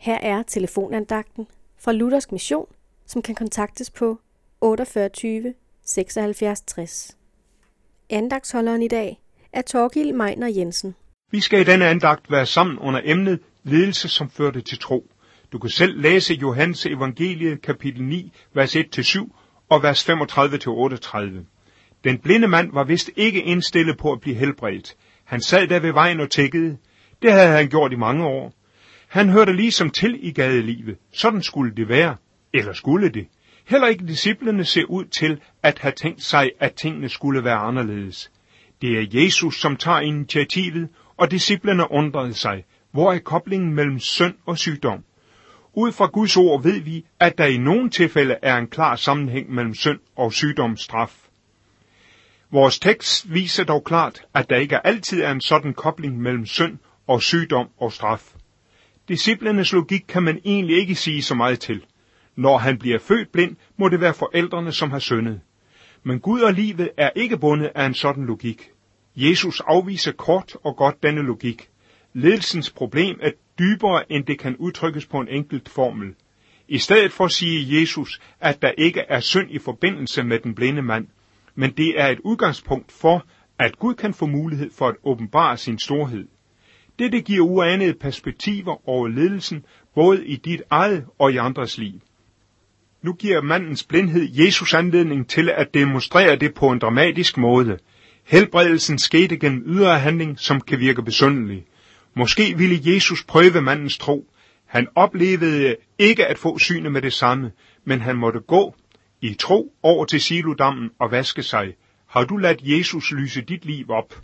Her er telefonandagten fra Luthersk Mission, som kan kontaktes på 48 76 60. Andagsholderen i dag er Torgild Meiner Jensen. Vi skal i denne andagt være sammen under emnet ledelse, som førte til tro. Du kan selv læse Johannes evangelie kapitel 9, vers 1-7 og vers 35-38. Den blinde mand var vist ikke indstillet på at blive helbredt. Han sad der ved vejen og tækkede. Det havde han gjort i mange år. Han hørte ligesom til i gadelivet. Sådan skulle det være. Eller skulle det? Heller ikke disciplene ser ud til at have tænkt sig, at tingene skulle være anderledes. Det er Jesus, som tager initiativet, og disciplene undrede sig. Hvor er koblingen mellem synd og sygdom? Ud fra Guds ord ved vi, at der i nogle tilfælde er en klar sammenhæng mellem synd og sygdomsstraf. Vores tekst viser dog klart, at der ikke altid er en sådan kobling mellem synd og sygdom og straf. Disciplenes logik kan man egentlig ikke sige så meget til. Når han bliver født blind, må det være forældrene, som har syndet. Men Gud og livet er ikke bundet af en sådan logik. Jesus afviser kort og godt denne logik. Ledelsens problem er dybere, end det kan udtrykkes på en enkelt formel. I stedet for siger Jesus, at der ikke er synd i forbindelse med den blinde mand, men det er et udgangspunkt for, at Gud kan få mulighed for at åbenbare sin storhed. Dette giver uanede perspektiver over ledelsen, både i dit eget og i andres liv. Nu giver mandens blindhed Jesus anledning til at demonstrere det på en dramatisk måde. Helbredelsen skete gennem ydre handling, som kan virke besundelig. Måske ville Jesus prøve mandens tro. Han oplevede ikke at få synet med det samme, men han måtte gå i tro over til silodammen og vaske sig. Har du ladt Jesus lyse dit liv op?